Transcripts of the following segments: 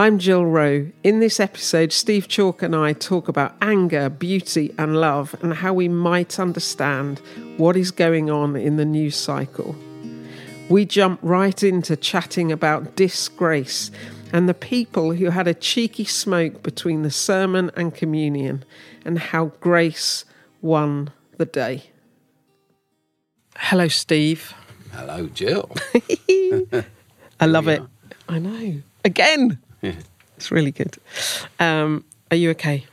I'm Jill Rowe. In this episode, Steve Chalke and I talk about anger, beauty, and love, and how we might understand what is going on in the news cycle. We jump right into chatting about disgrace and the people who had a cheeky smoke between the sermon and communion, and how grace won the day. Hello, Steve. Hello, Jill. I love it. I know. Again. It's really good. Um, are you okay?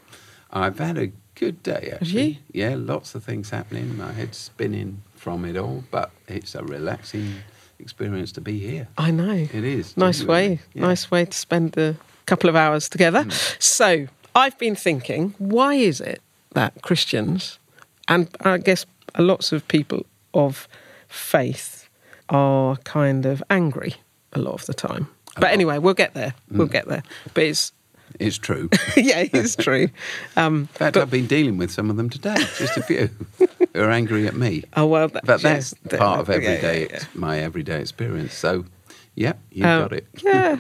I've had a good day, actually. Yeah, lots of things happening. My head's spinning from it all, but it's a relaxing experience to be here. I know. It is. Nice way. Yeah. Nice way to spend a couple of hours together. So, I've been thinking, why is it that Christians, and I guess lots of people of faith, are kind of angry a lot of the time? But anyway, we'll get there. We'll get there. But it's, It's true. yeah, it's true. Um, In fact, I've been dealing with some of them today, just a few, who are angry at me. oh, well, that, But that's part of everyday, yeah, yeah. my everyday experience. So, yeah, you Um, got it. Yeah,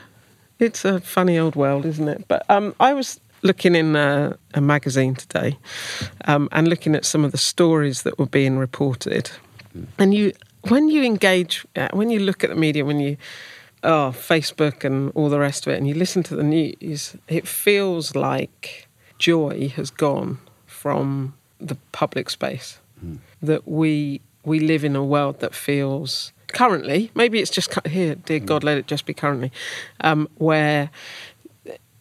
it's a funny old world, isn't it? But um, I was looking in a, a magazine today um, and looking at some of the stories that were being reported. And you, when you engage, uh, when you look at the media, when you, oh, Facebook and all the rest of it, and you listen to the news, it feels like joy has gone from the public space. That we we live in a world that feels currently, maybe it's just here, dear God, let it just be currently, um, where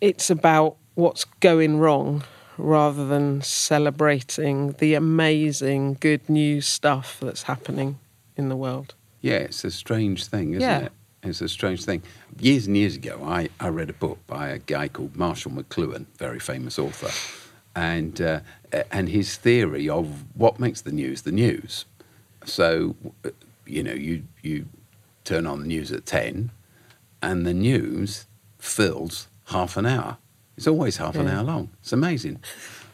it's about what's going wrong rather than celebrating the amazing good news stuff that's happening in the world. Yeah, it's a strange thing, isn't Yeah. it? It's a strange thing. Years and years ago, I, I read a book by a guy called Marshall McLuhan, very famous author, and uh, and his theory of what makes the news the news. So, you know, you you turn on the news at ten, and the news fills half an hour. It's always half an hour long. It's amazing.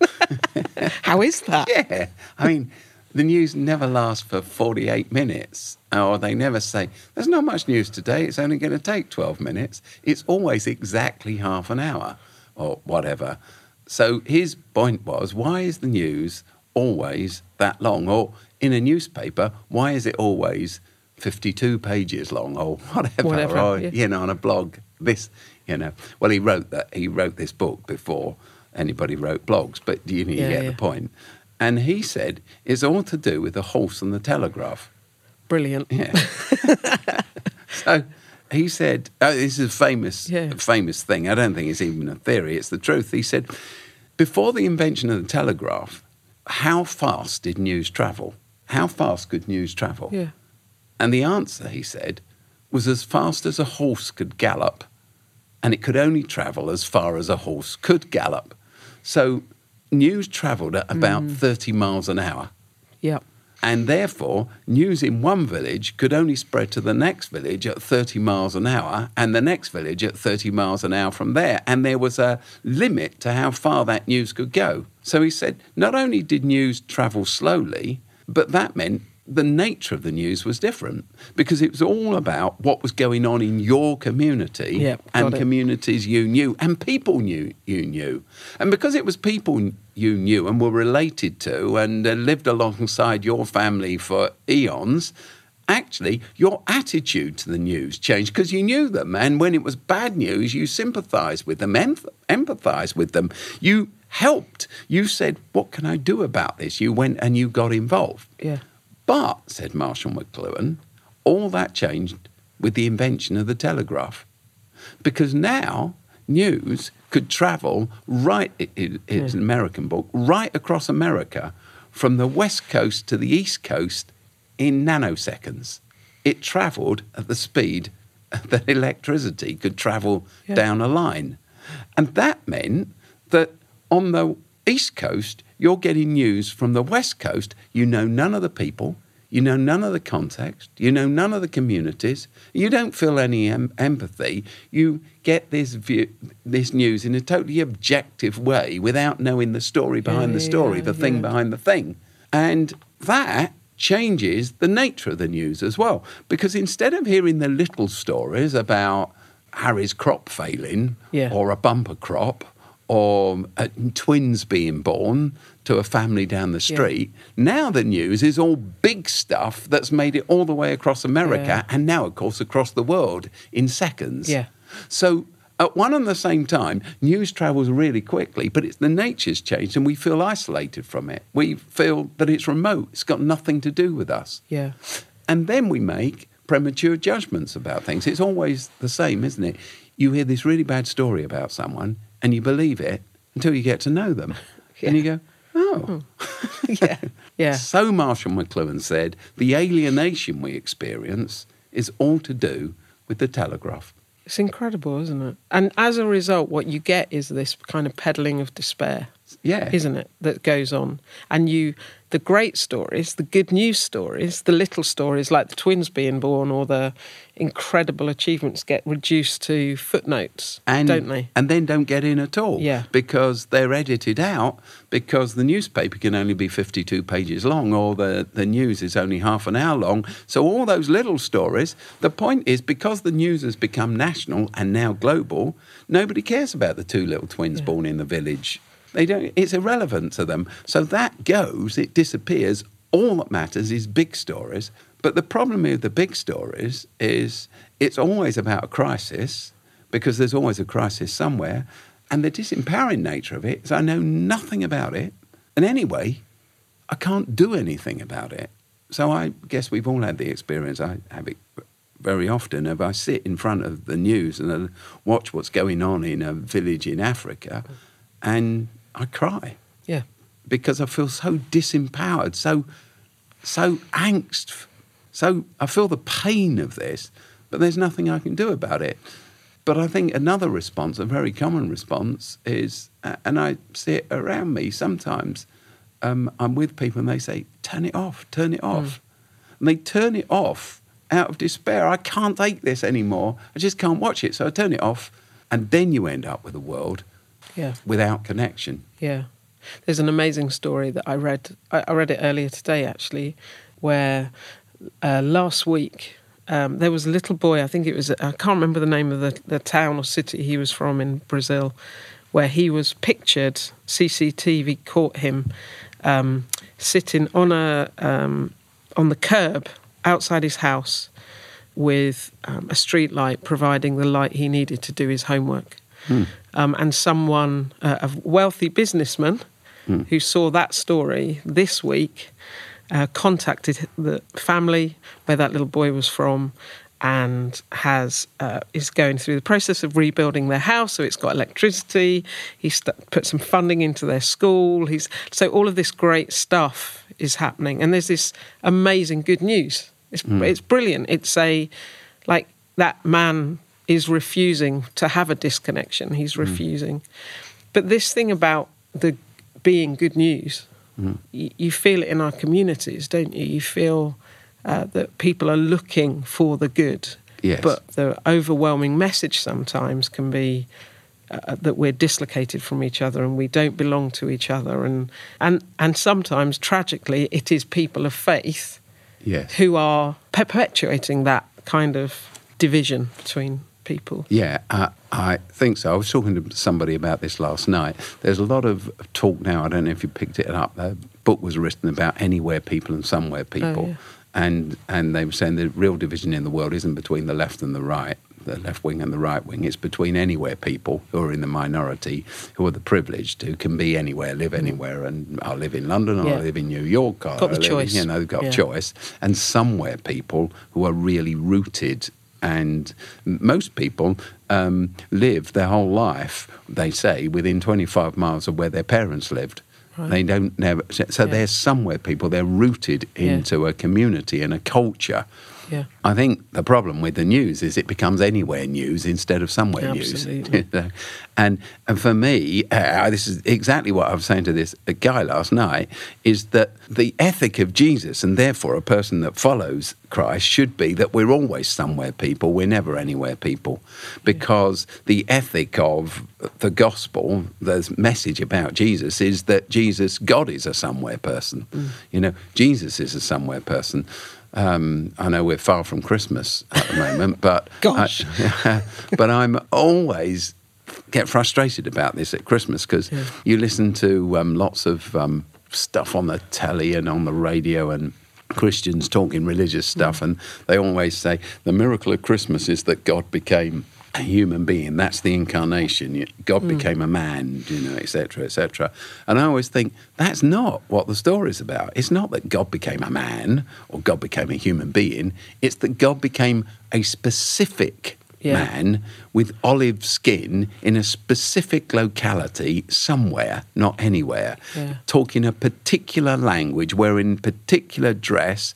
How is that? Yeah. I mean, the news never lasts for 48 minutes, or they never say, there's not much news today, it's only going to take 12 minutes. It's always exactly half an hour, or whatever. So his point was, why is the news always that long? Or in a newspaper, why is it always 52 pages long, or whatever? Whatever, or, yeah. you know, on a blog, this, you know. Well, he wrote that, he wrote this book before anybody wrote blogs, but you, you Yeah, get yeah. the point. And he said it's all to do with the horse and the telegraph. Brilliant. Yeah. so he said, oh, this is a famous, Yeah. famous thing. I don't think it's even a theory, it's the truth. He said, before the invention of the telegraph, how fast did news travel? How fast could news travel? Yeah. And the answer, he said, was as fast as a horse could gallop, and it could only travel as far as a horse could gallop. So news travelled at about mm. 30 miles an hour. Yeah. And therefore, news in one village could only spread to the next village at 30 miles an hour and the next village at 30 miles an hour from there. And there was a limit to how far that news could go. So he said, not only did news travel slowly, but that meant the nature of the news was different because it was all about what was going on in your community Yeah, and it. communities you knew and people knew you knew. And because it was people you knew and were related to and uh, lived alongside your family for eons, actually your attitude to the news changed because you knew them. And when it was bad news, you sympathized with them, emph- empathized with them. You helped. You said, What can I do about this? You went and you got involved. Yeah. But, said Marshall McLuhan, all that changed with the invention of the telegraph. Because now news could travel right, it, it- it's an American book, right across America from the west coast to the east coast in nanoseconds. It travelled at the speed that electricity could travel Yeah. down a line. And that meant that on the East Coast, you're getting news from the West Coast. You know none of the people, you know none of the context, you know none of the communities, you don't feel any em- empathy. You get this view, this news in a totally objective way without knowing the story behind the story, yeah, the thing behind the thing. And that changes the nature of the news as well. Because instead of hearing the little stories about Harry's crop failing Yeah. or a bumper crop or uh, twins being born to a family down the street. Now the news is all big stuff that's made it all the way across America Yeah. and now, of course, across the world in seconds. Yeah. So at one and the same time, news travels really quickly, but it's the nature's changed and we feel isolated from it. We feel that it's remote. It's got nothing to do with us. Yeah. And then we make premature judgments about things. It's always the same, isn't it? You hear this really bad story about someone and you believe it until you get to know them. And you go, oh. Hmm. Yeah. Yeah. So Marshall McLuhan said, the alienation we experience is all to do with the telegraph. It's incredible, isn't it? And as a result, what you get is this kind of peddling of despair, Yeah. isn't it? That goes on. And you, the great stories, the good news stories, the little stories like the twins being born or the incredible achievements get reduced to footnotes, and, don't they? And then don't get in at all. Yeah. Because they're edited out because the newspaper can only be 52 pages long or the, the news is only half an hour long. So all those little stories, the point is because the news has become national and now global, nobody cares about the two little twins born in the village. They don't it's irrelevant to them. So that goes, it disappears. All that matters is big stories. But the problem with the big stories is it's always about a crisis because there's always a crisis somewhere. And the disempowering nature of it is I know nothing about it. And anyway, I can't do anything about it. So I guess we've all had the experience. I have it very often of I sit in front of the news and I watch what's going on in a village in Africa and I cry Yeah. because I feel so disempowered, so so angst, so I feel the pain of this, but there's nothing I can do about it. But I think another response, a very common response, is, and I see it around me sometimes. Um, I'm with people and they say, "Turn it off, turn it off," and they turn it off out of despair. I can't take this anymore. I just can't watch it, so I turn it off, and then you end up with a world Yeah. without connection. Yeah. There's an amazing story that I read. I, I read it earlier today, actually, where uh, last week um, there was a little boy. I think it was. I can't remember the name of the, the town or city he was from in Brazil, where he was pictured. CCTV caught him um, sitting on a um, on the curb outside his house with um, a street light providing the light he needed to do his homework. Um, and someone, uh, a wealthy businessman who saw that story this week, uh, contacted the family where that little boy was from and has uh, is going through the process of rebuilding their house so it's got electricity. He's st- put some funding into their school. He's so all of this great stuff is happening. And there's this amazing good news. It's, it's brilliant. It's a like that man is refusing to have a disconnection. He's refusing. But this thing about the being good news you, you feel it in our communities don't you? You feel uh, that people are looking for the good. Yes. but the overwhelming message sometimes can be uh, that we're dislocated from each other and we don't belong to each other. And and and sometimes tragically it is people of faith Yes. who are perpetuating that kind of division between people Yeah, I, I think so. I was talking to somebody about this last night. There's a lot of talk now. I don't know if you picked it up. The book was written about anywhere people and somewhere oh, people, yeah. and and they were saying the real division in the world isn't between the left and the right, the left wing and the right wing. It's between anywhere people who are in the minority, who are the privileged, who can be anywhere, live anywhere, and I live in London, or Yeah. I live in New York, or Got the I live choice. you know, they've got Yeah. choice, and somewhere people who are really rooted and most people um, live their whole life, they say, within 25 miles of where their parents lived. They don't never. So Yeah. they're somewhere people. They're rooted Yeah. into a community and a culture. Yeah I think the problem with the news is it becomes anywhere news instead of somewhere Absolutely. news. and and for me, uh, this is exactly what I was saying to this guy last night: is that the ethic of Jesus, and therefore a person that follows Christ, should be that we're always somewhere people. We're never anywhere people, because the ethic of the gospel, the message about Jesus, is that Jesus, God, is a somewhere person. You know, Jesus is a somewhere person. Um, I know we're far from Christmas at the moment, but Gosh. I, but I'm always get frustrated about this at Christmas because Yeah. you listen to um, lots of um, stuff on the telly and on the radio and Christians talking religious stuff, and they always say the miracle of Christmas is that God became a human being. That's the incarnation. God hmm. became a man, you know, etc., etc. And I always think that's not what the story's about. It's not that God became a man or God became a human being. It's that God became a specific Yeah. man with olive skin in a specific locality somewhere, not anywhere, Yeah. talking a particular language, wearing particular dress,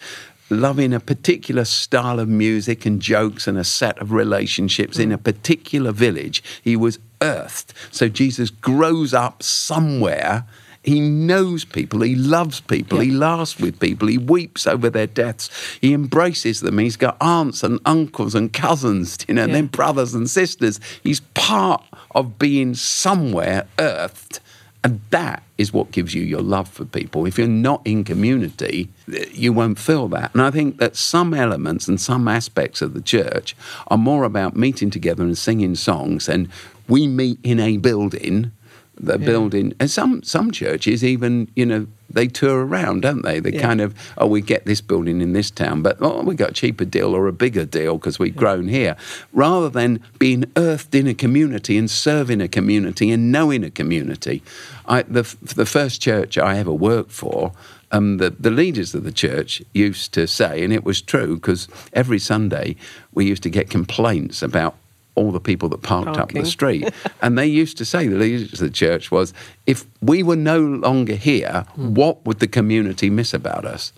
loving a particular style of music and jokes and a set of relationships in a particular village. He was earthed. So Jesus grows up somewhere. He knows people. He loves people. He laughs with people. He weeps over their deaths. He embraces them. He's got aunts and uncles and cousins, you know, Yeah. then brothers and sisters. He's part of being somewhere earthed. And that is what gives you your love for people. If you're not in community, you won't feel that. And I think that some elements and some aspects of the church are more about meeting together and singing songs. And we meet in a building, the building, and some, some churches even, you know, they tour around, don't they? They Yeah. kind of, oh, we get this building in this town, but oh, we got a cheaper deal or a bigger deal because we've grown here. Rather than being earthed in a community and serving a community and knowing a community. I, the, the first church I ever worked for, um, the, the leaders of the church used to say, and it was true because every Sunday we used to get complaints about all the people that parked up the street. and they used to say, the leaders of the church was, if we were no longer here, Hmm. what would the community miss about us?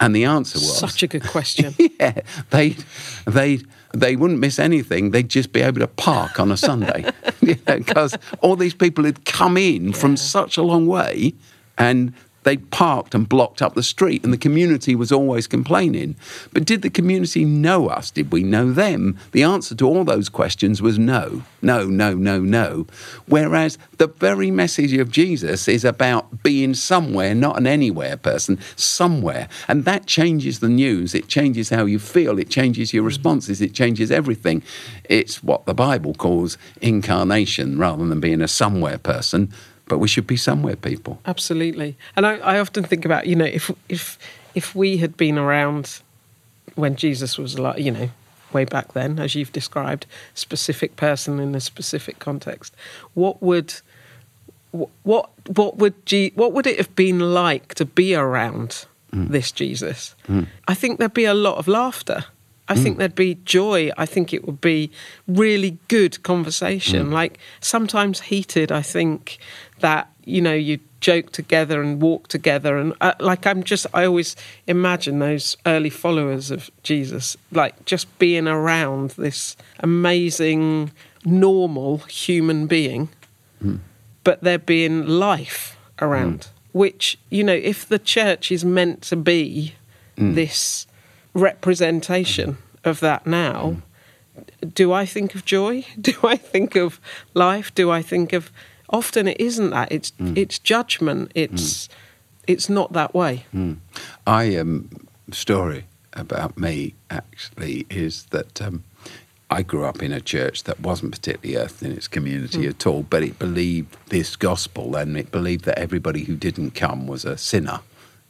And the answer was, Such a good question. yeah, they they they wouldn't miss anything. They'd just be able to park on a Sunday because all these people had come in from such a long way and they'd parked and blocked up the street and the community was always complaining. But did the community know us? Did we know them? The answer to all those questions was no, no, no, no, no. Whereas the very message of Jesus is about being somewhere, not an anywhere person, somewhere. And that changes the news. It changes how you feel. It changes your responses. It changes everything. It's what the Bible calls incarnation rather than being a somewhere person. But we should be somewhere people. Absolutely. And I, I often think about, you know, if if if we had been around when Jesus was like, you know, way back then, as you've described, specific person in a specific context, what would what what would G, what would it have been like to be around mm. this Jesus? Mm. I think there'd be a lot of laughter. I think mm. there'd be joy. I think it would be really good conversation. Like sometimes heated. I think that you know you joke together and walk together, and uh, like I'm just. I always imagine those early followers of Jesus, like just being around this amazing, normal human being hmm. but there being life around, hmm. which, you know, if the church is meant to be hmm. this representation of that now, do I think of joy? Do I think of life? Do I think of often it isn't that. It's it's judgment. It's it's not that way. I um, story about me actually is that um, I grew up in a church that wasn't particularly earthed in its community at all, but it believed this gospel and it believed that everybody who didn't come was a sinner.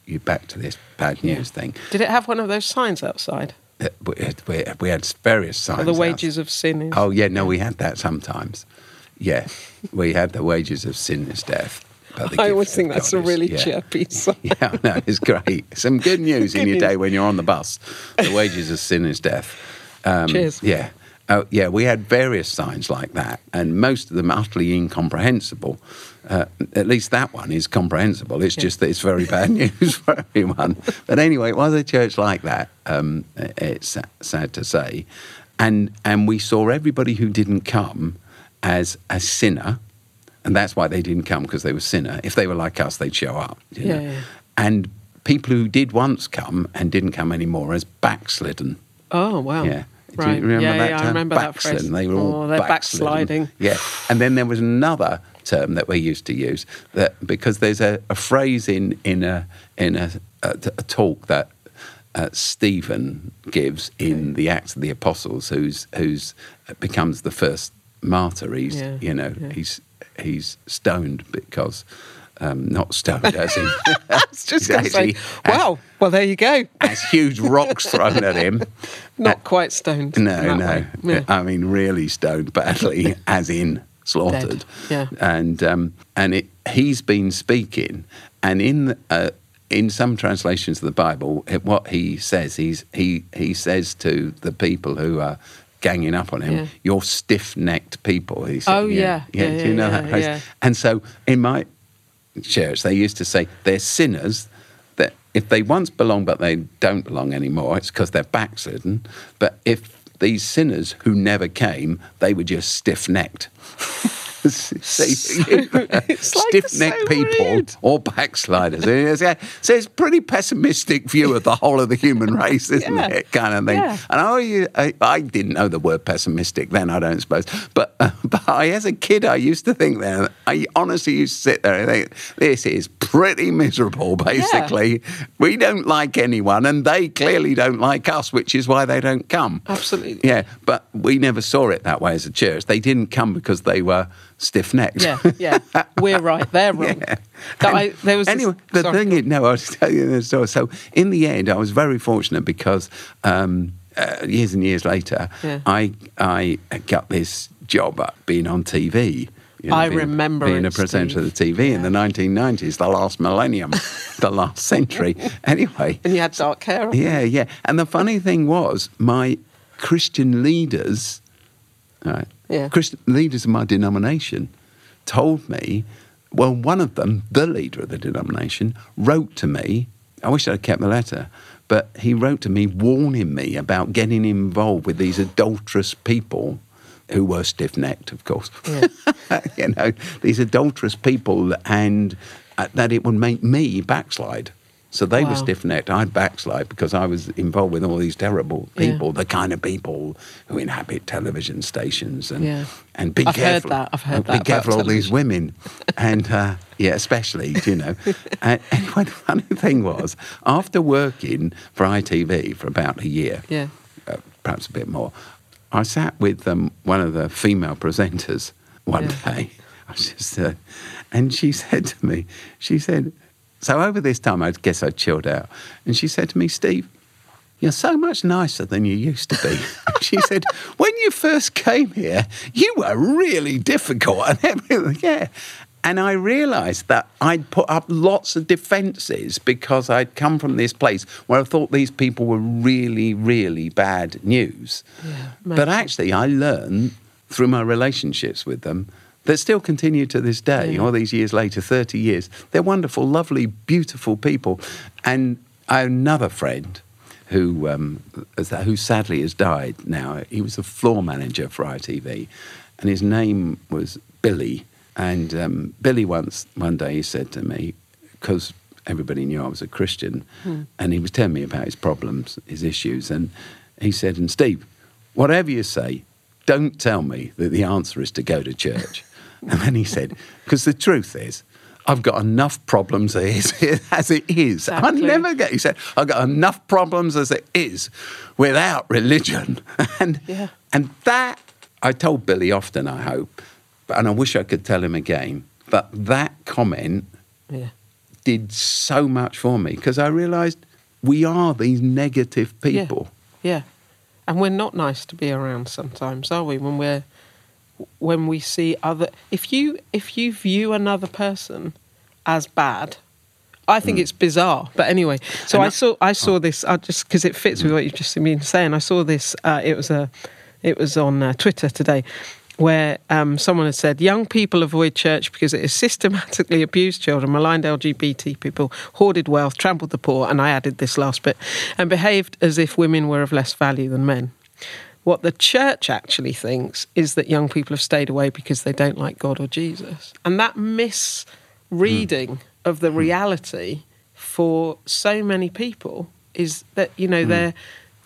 You back to this bad news thing. Did it have one of those signs outside? Uh, We had, we, had various signs. Or the wages of sin is Oh yeah, no, we had that sometimes. Yeah, we had the wages of sin is death. I always think that's God a is- really yeah. chirpy sign. Yeah, no, it's great. Some good news in your news. day when you're on the bus. The wages of sin is death. Um, Cheers. Yeah. Oh, yeah, we had various signs like that, and most of them utterly incomprehensible. Uh, at least that one is comprehensible. It's just that it's very bad news for everyone. But anyway, it was a church like that. Um, it's sad to say, and and we saw everybody who didn't come as a sinner, and that's why they didn't come because they were sinner. If they were like us, they'd show up. you know. Yeah, yeah. And people who did once come and didn't come anymore as backslidden. Oh wow! Yeah. Do Right. you remember yeah, that yeah, term? I remember that phrase. Backslidden. They were all oh, they're backslidden. backsliding. Yeah. And then there was another term that we used to use that because there's a, a phrase in in a in a, a, a talk that uh, Stephen gives in the Acts of the Apostles, who's who's uh, becomes the first martyr. He's Yeah, you know yeah. he's he's stoned because um, not stoned as in I was just going to say, wow, well, there you go. has huge rocks thrown at him. Not quite stoned. No, no. Yeah. I mean, really stoned badly, as in slaughtered. Yeah. And um, and it, he's been speaking, and in uh, in some translations of the Bible, it, what he says, he's he he says to the people who are ganging up on him, Yeah. "You're stiff-necked people." He said, Oh, yeah. yeah. Yeah, do you know yeah, that phrase? yeah. And so in my church, they used to say they're sinners. That if they once belong but they don't belong anymore, it's because they're backslidden. But if these sinners who never came, they were just stiff-necked. It's like stiff-necked so people or backsliders. So it's a pretty pessimistic view of the whole of the human race, isn't Yeah. it? Kind of thing. Yeah. And I, I, I didn't know the word pessimistic then, I don't suppose. But, uh, but I, as a kid, I used to think that. I honestly used to sit there and think, this is pretty miserable, basically. We don't like anyone, and they clearly don't like us, which is why they don't come. Absolutely. Yeah, but we never saw it that way as a church. They didn't come because they were stiff necked. Yeah, yeah. We're right. They're wrong. Yeah. That I, there was this- anyway, the sorry. thing is, no, I was telling you the story. So in the end, I was very fortunate because um, uh, years and years later, Yeah. I I got this job at being on TV. you I being, remember being it, a presenter Steve. of the TV in the 1990s, the last millennium, the last century. Anyway, And you had dark hair. yeah, yeah. And the funny thing was, my Christian leaders, right, Yeah. Christian leaders of my denomination, told me. Well, one of them, the leader of the denomination, wrote to me. I wish I'd kept the letter, but he wrote to me warning me about getting involved with these adulterous people who were stiff necked, of course. you know, these adulterous people, and uh, that it would make me backslide. So they were stiff necked. I'd backslide because I was involved with all these terrible Yeah. people, the kind of people who inhabit television stations. And, Yeah. and be careful I've heard that. I've heard and that Be careful, all these women. and uh, yeah, especially, you know. and anyway, the funny thing was, after working for ITV for about a year, Yeah. uh, perhaps a bit more. I sat with um, one of the female presenters one Yeah. day. I was just, uh, and she said to me, she said, so over this time, I guess I chilled out. And she said to me, Steve, you're so much nicer than you used to be. she said, when you first came here, you were really difficult and everything. Yeah. And I realised that I'd put up lots of defences because I'd come from this place where I thought these people were really, really bad news. Yeah, but actually, I learned through my relationships with them that still continue to this day, all these years later, 30 years. They're wonderful, lovely, beautiful people. And I have another friend who, um, who sadly has died now. He was a floor manager for ITV, and his name was Billy. And um, Billy once, one day, he said to me, because everybody knew I was a Christian, and he was telling me about his problems, his issues, and he said, "And Steve, whatever you say, don't tell me that the answer is to go to church." and then he said, "Because the truth is." I've got enough problems as it is. As it is. I never get, he said, I've got enough problems as it is, without religion." and Yeah. and that I told Billy often. I hope, and I wish I could tell him again. But that comment Yeah. did so much for me because I realised we are these negative people. Yeah. And we're not nice to be around sometimes, are we? When we're when we see other if you if you view another person as bad, I think it's bizarre. But anyway, so Mm. And I I- saw I saw this I just because it fits with what you've just been saying. I saw this. Uh, it was a it was on uh, Twitter today. Where um, someone had said, young people avoid church because it has systematically abused children, maligned LGBT people, hoarded wealth, trampled the poor, and I added this last bit, and behaved as if women were of less value than men. What the church actually thinks is that young people have stayed away because they don't like God or Jesus. And that misreading hmm. of the hmm. reality for so many people is that, you know, hmm. they're,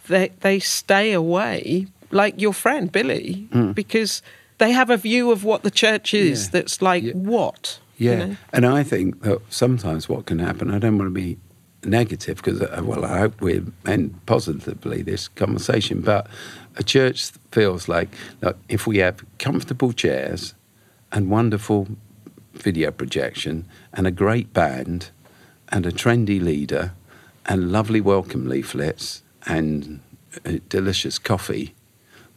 they, they stay away, like your friend Billy, because they have a view of what the church is Yeah. that's like, Yeah. what? you Yeah, know? and I think that sometimes what can happen, I don't want to be negative because, uh, well, I hope we end positively this conversation, but a church feels like look, if we have comfortable chairs and wonderful video projection and a great band and a trendy leader and lovely welcome leaflets and uh, delicious coffee,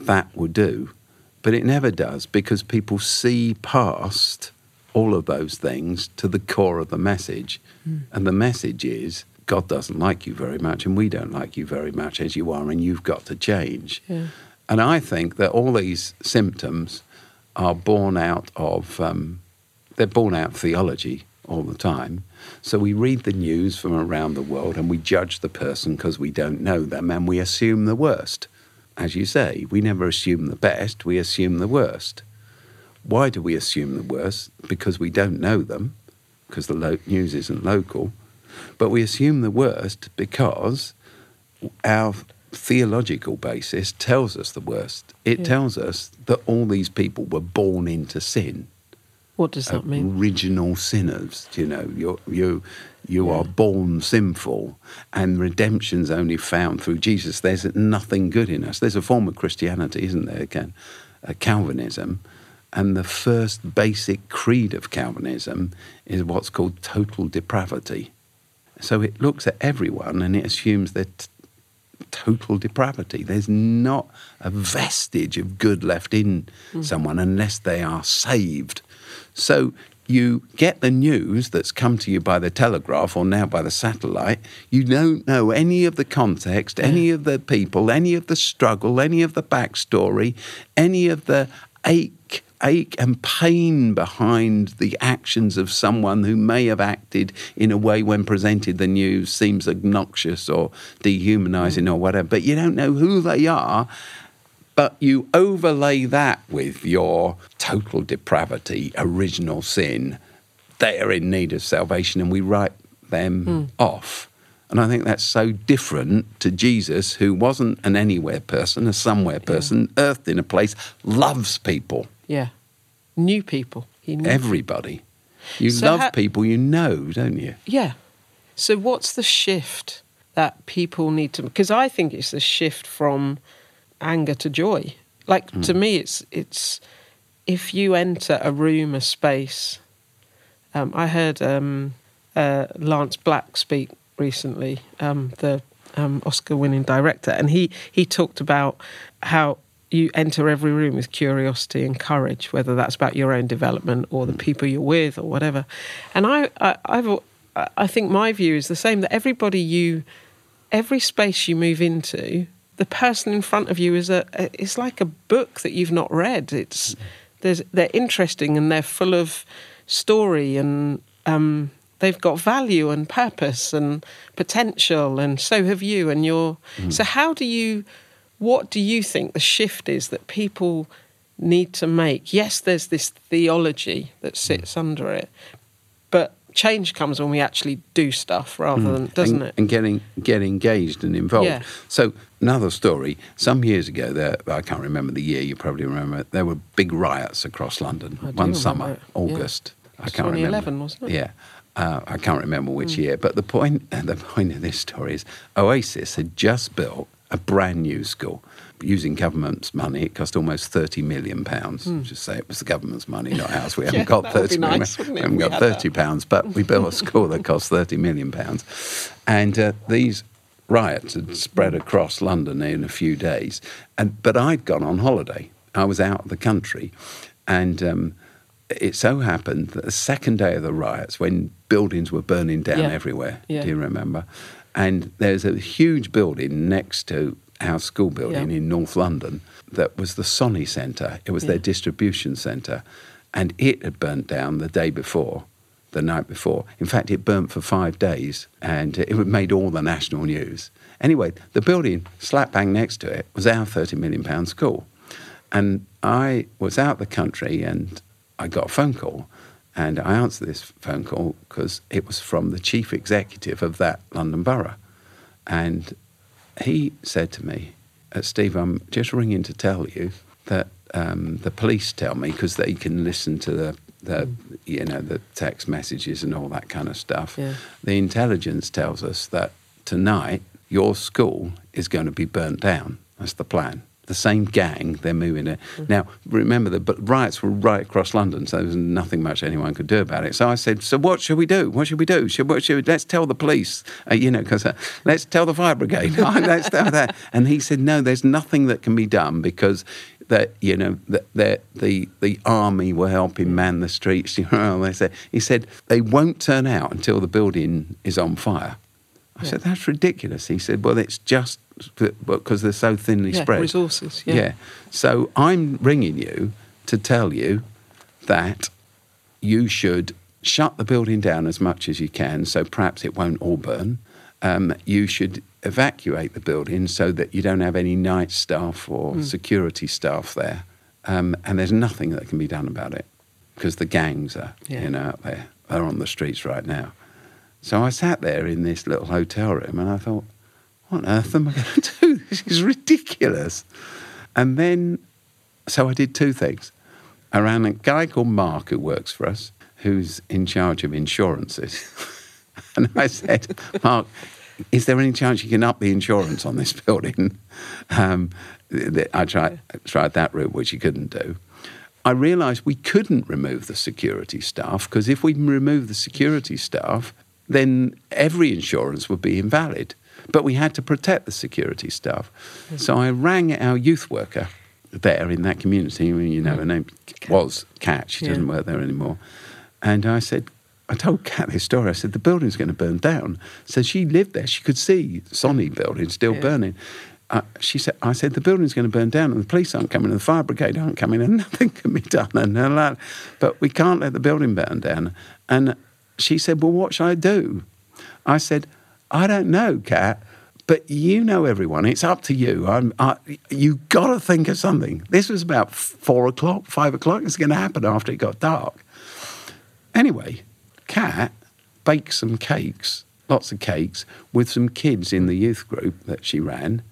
that will do. But it never does because people see past all of those things to the core of the message. Mm. And the message is God doesn't like you very much, and we don't like you very much as you are, and you've got to change. Yeah. And I think that all these symptoms are born out of, um, they're born out of theology all the time. So we read the news from around the world and we judge the person because we don't know them and we assume the worst. As you say, we never assume the best, we assume the worst. Why do we assume the worst? Because we don't know them, because the lo- news isn't local. But we assume the worst because our theological basis tells us the worst. It yeah. tells us that all these people were born into sin. What does that mean? Original sinners. You know, you you you yeah. are born sinful, and redemption's only found through Jesus. There's nothing good in us. There's a form of Christianity, isn't there? Again, uh, Calvinism, and the first basic creed of Calvinism is what's called total depravity. So it looks at everyone and it assumes that total depravity. There's not a vestige of good left in mm. someone unless they are saved. So you get the news that's come to you by the telegraph or now by the satellite. You don't know any of the context, yeah. any of the people, any of the struggle, any of the backstory, any of the ache ache and pain behind the actions of someone who may have acted in a way when presented the news seems obnoxious or dehumanizing mm. or whatever, but you don't know who they are. But you overlay that with your total depravity, original sin. They are in need of salvation, and we write them mm. off. And I think that's so different to Jesus, who wasn't an anywhere person, a somewhere person, yeah. earthed in a place, loves people. Yeah. New people. He knew Everybody. You so love ha- people you know, don't you? Yeah. So what's the shift that people need to because I think it's a shift from anger to joy. Like mm. to me it's it's if you enter a room, a space um, I heard um, uh, Lance Black speak recently, um, the um, Oscar winning director, and he, he talked about how you enter every room with curiosity and courage, whether that's about your own development or the people you're with or whatever. And I, I, I've, I think my view is the same that everybody you, every space you move into, the person in front of you is a, it's like a book that you've not read. It's, there's, they're interesting and they're full of story and um, they've got value and purpose and potential, and so have you. And you're mm. so how do you? What do you think the shift is that people need to make? Yes, there's this theology that sits mm. under it, but change comes when we actually do stuff rather mm. than doesn't and, it? And getting get engaged and involved. Yeah. So another story. Some years ago, there I can't remember the year. You probably remember. There were big riots across London one summer, it. August. Yeah. I can't 2011, remember. wasn't it? Yeah. Uh, I can't remember which mm. year, but the point the point of this story is Oasis had just built a brand new school using government's money. It cost almost thirty million pounds. Mm. Just say it was the government's money, not ours. We haven't yeah, got thirty million. Nice, we haven't got thirty pounds, but we built a school that cost thirty million pounds, and uh, these riots had spread across London in a few days. And but I'd gone on holiday. I was out of the country, and. Um, it so happened that the second day of the riots, when buildings were burning down yeah. everywhere, yeah. do you remember? And there's a huge building next to our school building yeah. in North London that was the Sony Centre. It was their distribution centre. And it had burnt down the day before, the night before. In fact, it burnt for five days and it made all the national news. Anyway, the building slap bang next to it was our £30 million school. And I was out the country and I got a phone call, and I answered this phone call because it was from the chief executive of that London borough. And he said to me, uh, Steve, I'm just ringing to tell you that um, the police tell me, because they can listen to the the you know the text messages and all that kind of stuff. Yeah. The intelligence tells us that tonight your school is going to be burnt down. That's the plan. The same gang, they're moving it. Now, remember, the but riots were right across London, so there was nothing much anyone could do about it. So I said, So what should we do? What should we do? Should, what should we, let's tell the police, uh, you know, because uh, let's tell the fire brigade. let's tell that. And he said, No, there's nothing that can be done because that you know that that the the army were helping man the streets. You know, they said he said they won't turn out until the building is on fire. I said that's ridiculous. He said, well, it's just because they're so thinly Yeah, spread. resources, yeah. yeah. So I'm ringing you to tell you that you should shut the building down as much as you can, so perhaps it won't all burn. Um, you should evacuate the building so that you don't have any night staff or Hmm. security staff there. Um, and there's nothing that can be done about it because the gangs are, Yeah. you know, out there. They're on the streets right now. So I sat there in this little hotel room and I thought, what on earth am I going to do? This is ridiculous. And then, so I did two things. I ran a guy called Mark who works for us, who's in charge of insurances. and I said, Mark, is there any chance you can up the insurance on this building? Um, I tried, tried that route, which he couldn't do. I realised we couldn't remove the security staff because if we remove the security staff, then every insurance would be invalid. But we had to protect the security staff. So I rang our youth worker there in that community. You know, her name was Kat. She Yeah. doesn't work there anymore. And I said, I told Kat this story. I said, the building's going to burn down. So she lived there. She could see Sony building still Yeah. burning. Uh, she said, I said, the building's going to burn down and the police aren't coming and the fire brigade aren't coming and nothing can be done. And like, but we can't let the building burn down. And she said, well, what should I do? I said, I don't know, Kat, but you know everyone. It's up to you. I'm, I, you got to think of something. This was about four o'clock, five o'clock. It's going to happen after it got dark. Anyway, Kat baked some cakes, lots of cakes, with some kids in the youth group that she ran.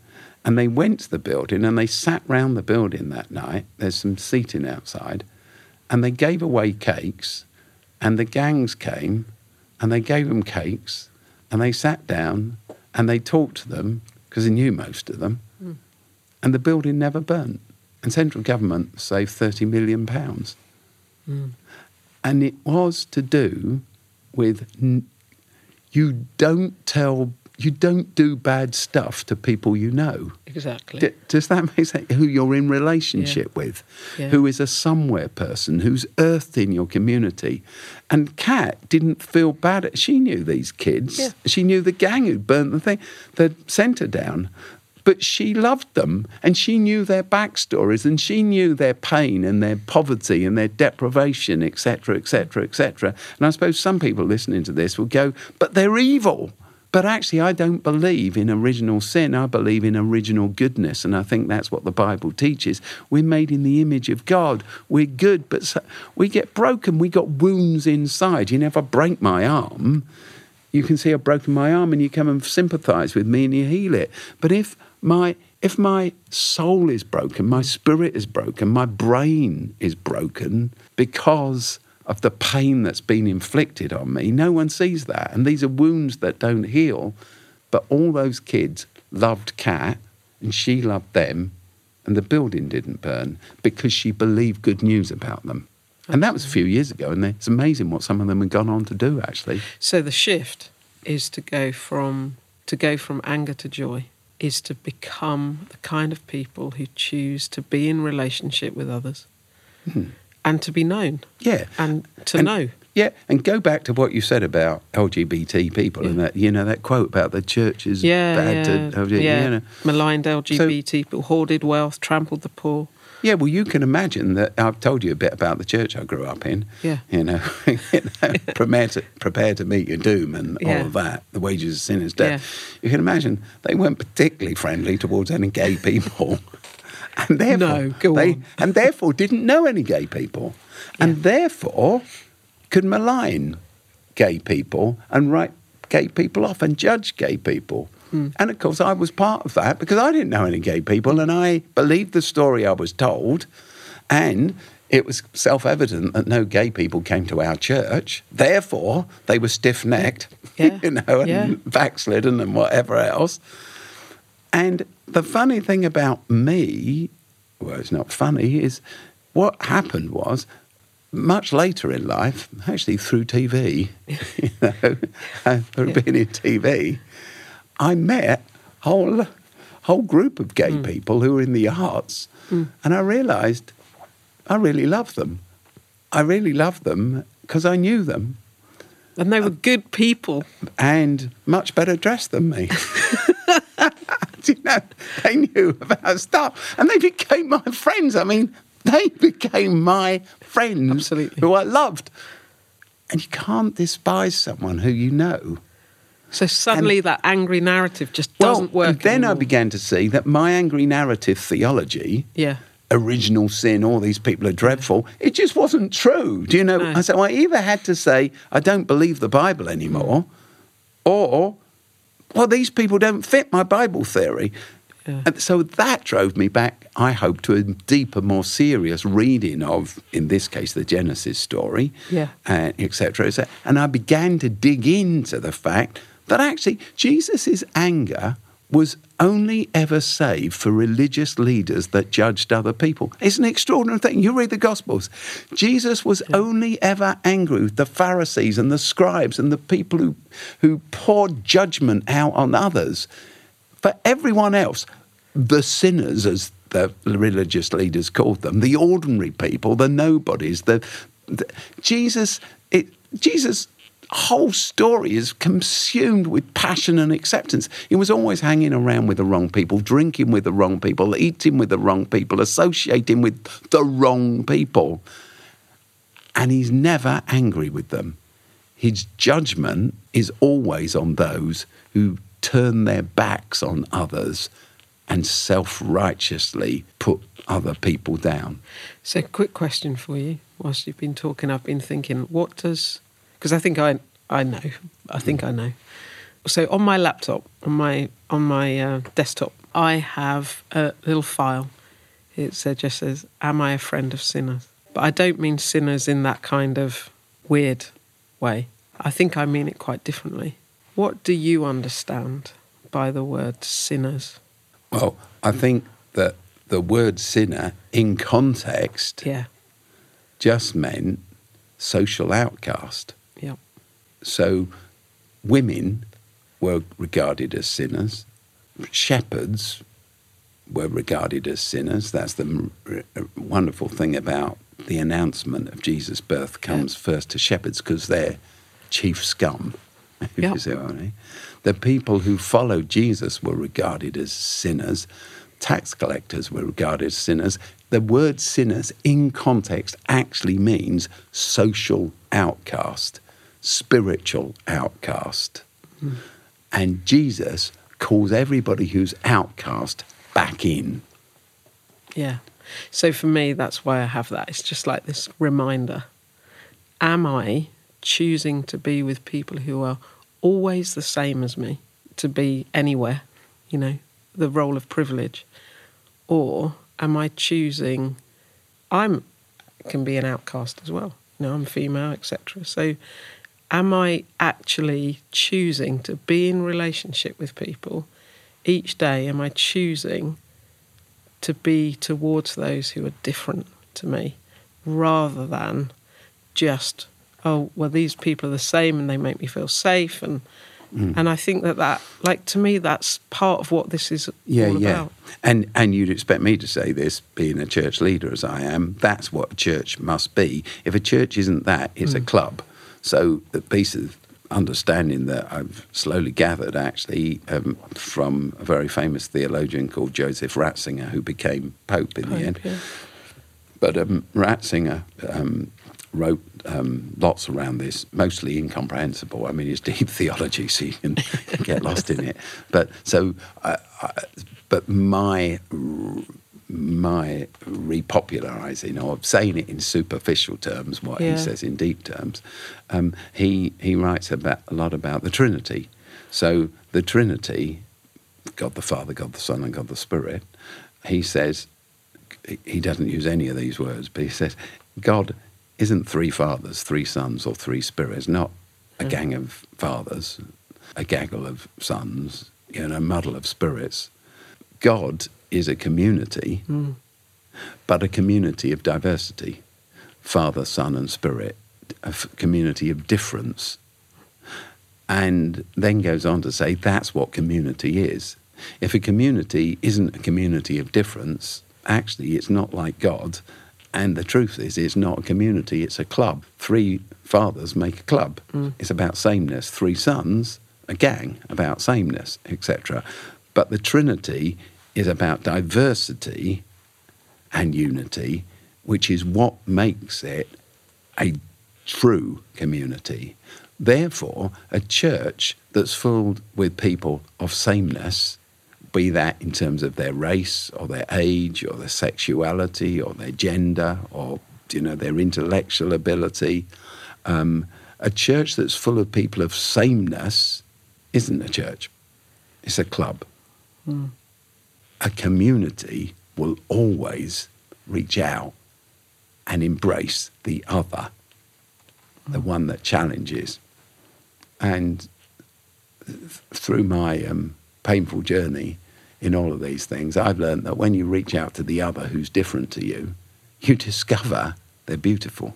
And they went to the building and they sat round the building that night. There's some seating outside. And they gave away cakes. And the gangs came and they gave them cakes. And they sat down and they talked to them because they knew most of them. Hmm. And the building never burnt. And central government saved 30 million pounds hmm. and it was to do with n- you don't tell you don't do bad stuff to people you know Exactly. D- does that make sense who you're in relationship with Yeah. who is a somewhere person who's earthed in your community and kat didn't feel bad she knew these kids Yeah. she knew the gang who burnt the thing the centre down but she loved them and she knew their backstories and she knew their pain and their poverty and their deprivation, etc., etc., etc. And I suppose some people listening to this will go, but they're evil. But actually, I don't believe in original sin. I believe in original goodness. And I think that's what the Bible teaches. We're made in the image of God. We're good, but we get broken. We got wounds inside. You know, if I break my arm, you can see I've broken my arm and you come and sympathize with me and you heal it. But if my if my soul is broken, my spirit is broken, my brain is broken because of the pain that's been inflicted on me, no one sees that. And these are wounds that don't heal. But all those kids loved Kat and she loved them and the building didn't burn because she believed good news about them. And that was a few years ago, and it's amazing what some of them have gone on to do. Actually, So the shift is to go from to go from anger to joy is to become the kind of people who choose to be in relationship with others hmm. And to be known yeah, and to And- know. yeah. And go back to what you said about LGBT people and that you know that quote about the church is Yeah, bad yeah, to LGBT, yeah. you know. maligned LGBT people, hoarded wealth, trampled the poor. Yeah, well, you can imagine that. I've told you a bit about the church I grew up in. Yeah. You know, you know prepare, to, prepare to meet your doom and all of that. The wages of sin is death. You can imagine they weren't particularly friendly towards any gay people. and therefore, No, they. And therefore didn't know any gay people. And therefore could malign gay people and write gay people off and judge gay people. Hmm. And of course, I was part of that because I didn't know any gay people and I believed the story I was told. And it was self evident that no gay people came to our church. Therefore, they were stiff necked, Yeah. you know, and Yeah. backslidden and whatever else. And the funny thing about me, well, it's not funny, is what happened was much later in life, actually through TV, you know, uh, through being in TV, I met a whole, whole group of gay hmm. people who were in the arts. Hmm. And I realized I really loved them. I really loved them because I knew them And they were uh, good people. and much better dressed than me. You know, they knew about stuff and they became my friends. I mean, they became my friends Absolutely. who I loved. And you can't despise someone who you know. So suddenly that angry narrative just doesn't well, work. and then I began to see that my angry narrative theology Yeah. original sin, all these people are dreadful. It just wasn't true. Do you know? No. I So I either had to say, I don't believe the Bible anymore, or, well, these people don't fit my Bible theory. Yeah. And so that drove me back, I hope, to a deeper, more serious reading of, in this case, the Genesis story, Yeah. uh, et cetera, et cetera. And I began to dig into the fact that actually Jesus' anger was only ever saved for religious leaders that judged other people. It's an extraordinary thing. You read the Gospels. Jesus was only ever angry with the Pharisees and the scribes and the people who, who poured judgment out on others. For everyone else, the sinners, as the religious leaders called them, the ordinary people, the nobodies, the, the Jesus, it, Jesus' whole story is consumed with passion and acceptance. He was always hanging around with the wrong people, drinking with the wrong people, eating with the wrong people, associating with the wrong people. And he's never angry with them. His judgment is always on those who turn their backs on others and self righteously put other people down. So, quick question for you. Whilst you've been talking, I've been thinking, what does? Because I think I I know. I think I know. So on my laptop, on my on my uh, desktop, I have a little file. It uh, just says, "Am I a friend of sinners?" But I don't mean sinners in that kind of weird way. I think I mean it quite differently. What do you understand by the word sinners? Well, I think that the word sinner in context Yeah, just meant social outcast. Yeah, So women were regarded as sinners, shepherds were regarded as sinners. That's the wonderful thing about the announcement of Jesus' birth comes first to shepherds because they're chief scum. Yeah. you see what I mean. The people who followed Jesus were regarded as sinners. Tax collectors were regarded as sinners. The word sinners in context actually means social outcast, spiritual outcast. Hmm. And Jesus calls everybody who's outcast back in. Yeah. So for me, that's why I have that. It's just like this reminder. Am I choosing to be with people who are always the same as me, to be anywhere, you know, the role of privilege? Or am I choosing, I'm, can be an outcast as well, you know, I'm female, etc. So am I actually choosing to be in relationship with people each day? Am I choosing to be towards those who are different to me rather than just oh well these people are the same and they make me feel safe and mm. and I think that that like to me that's part of what this is Yeah, all yeah. about And and you'd expect me to say this, being a church leader as I am. That's what a church must be. If a church isn't that, it's a mm. club. So the piece of understanding that I've slowly gathered, actually, um, from a very famous theologian called Joseph Ratzinger, who became pope in the end. yeah. But um, Ratzinger um, wrote um, lots around this, mostly incomprehensible. I mean, it's deep theology, so you can get lost in it. But so, I, I, but my my repopularizing or saying it in superficial terms, what Yeah. he says in deep terms, um, he he writes about a lot about the Trinity. So the Trinity, God the Father, God the Son, and God the Spirit. He says he doesn't use any of these words, but he says, God isn't three fathers, three sons, or three spirits, not a Mm. gang of fathers, a gaggle of sons, you know, a muddle of spirits. God is a community, Mm. but a community of diversity Father, Son, and Spirit, a f- community of difference. And then goes on to say that's what community is. If a community isn't a community of difference, actually it's not like God. And the truth is, it's not a community, it's a club. Three fathers make a club. It's about sameness. Three sons, a gang about sameness, etc. But the Trinity is about diversity and unity, which is what makes it a true community. Therefore, a church that's filled with people of sameness, be that in terms of their race or their age or their sexuality or their gender or you know their intellectual ability, um, a church that's full of people of sameness isn't a church; it's a club. A community will always reach out and embrace the other, the one that challenges. And th- through my um, painful journey in all of these things, I've learned that when you reach out to the other who's different to you, you discover they're beautiful.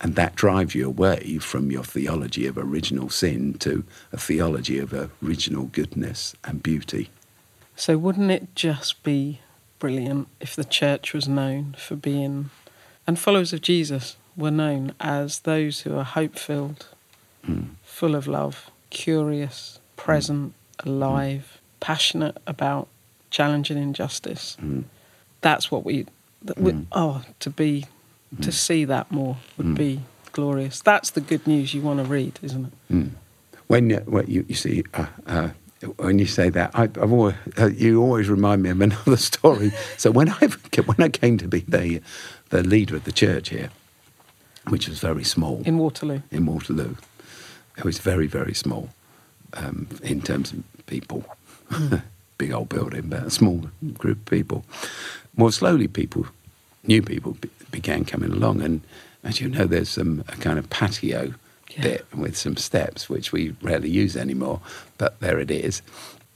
And that drives you away from your theology of original sin to a theology of original goodness and beauty. So, wouldn't it just be brilliant if the church was known for being, and followers of Jesus were known as those who are hope filled, hmm. full of love, curious, present, hmm. alive, passionate about challenging injustice? Hmm. That's what we, that we oh, to be, to see that more would be glorious. That's the good news you want to read, isn't it? When, uh, you- when you, you see, uh, uh, when you say that, I, I've always, uh, you always remind me of another story. so when I when I came to be the the leader of the church here, which was very small In Waterloo. in Waterloo, it was very very small um, in terms of people. Big old building, but a small group of people. More slowly, people, new people, be, began coming along, and as you know, there's some a kind of patio Yeah. bit with some steps, which we rarely use anymore, but there it is.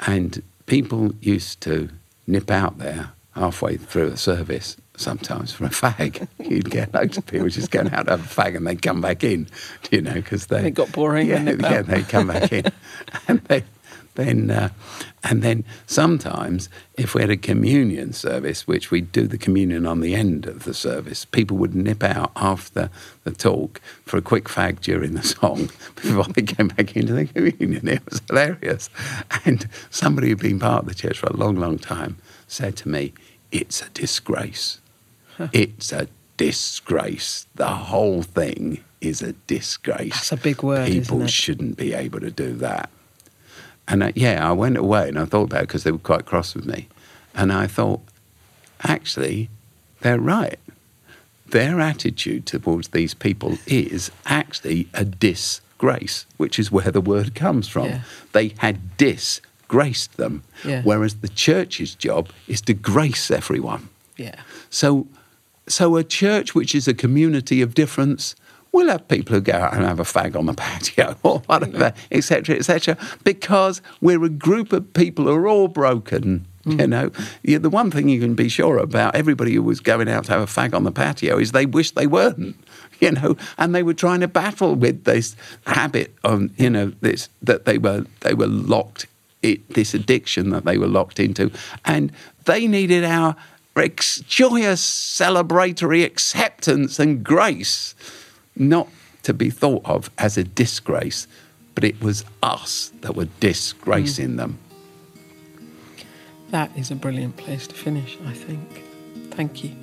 And people used to nip out there halfway through a service sometimes for a fag. You'd get loads of people just going out to have a fag and they'd come back in, you know, because they It got boring Yeah, yeah, they'd come back in, and they, then uh, and then sometimes if we had a communion service, which we'd do the communion on the end of the service, people would nip out after the talk for a quick fag during the song before they came back into the communion. It was hilarious, and somebody who'd been part of the church for a long, long time said to me, "It's a disgrace." It's a disgrace. The whole thing is a disgrace. That's a big word, People isn't it? shouldn't be able to do that. And uh, yeah, I went away and I thought about it because they were quite cross with me. And I thought, actually, they're right. Their attitude towards these people is actually a disgrace, which is where the word comes from. Yeah. They had disgraced them, Yeah. whereas the church's job is to grace everyone. Yeah. So, so a church which is a community of difference will have people who go out and have a fag on the patio or whatever, mm. etc., etc., because we're a group of people who are all broken. You mm. know, yeah, the one thing you can be sure about everybody who was going out to have a fag on the patio is they wish they weren't. You know, and they were trying to battle with this habit of you know this that they were they were locked it, this addiction that they were locked into, and they needed our ex- joyous celebratory acceptance and grace, not to be thought of as a disgrace, but it was us that were disgracing mm. them. That is a brilliant place to finish, I think. Thank you.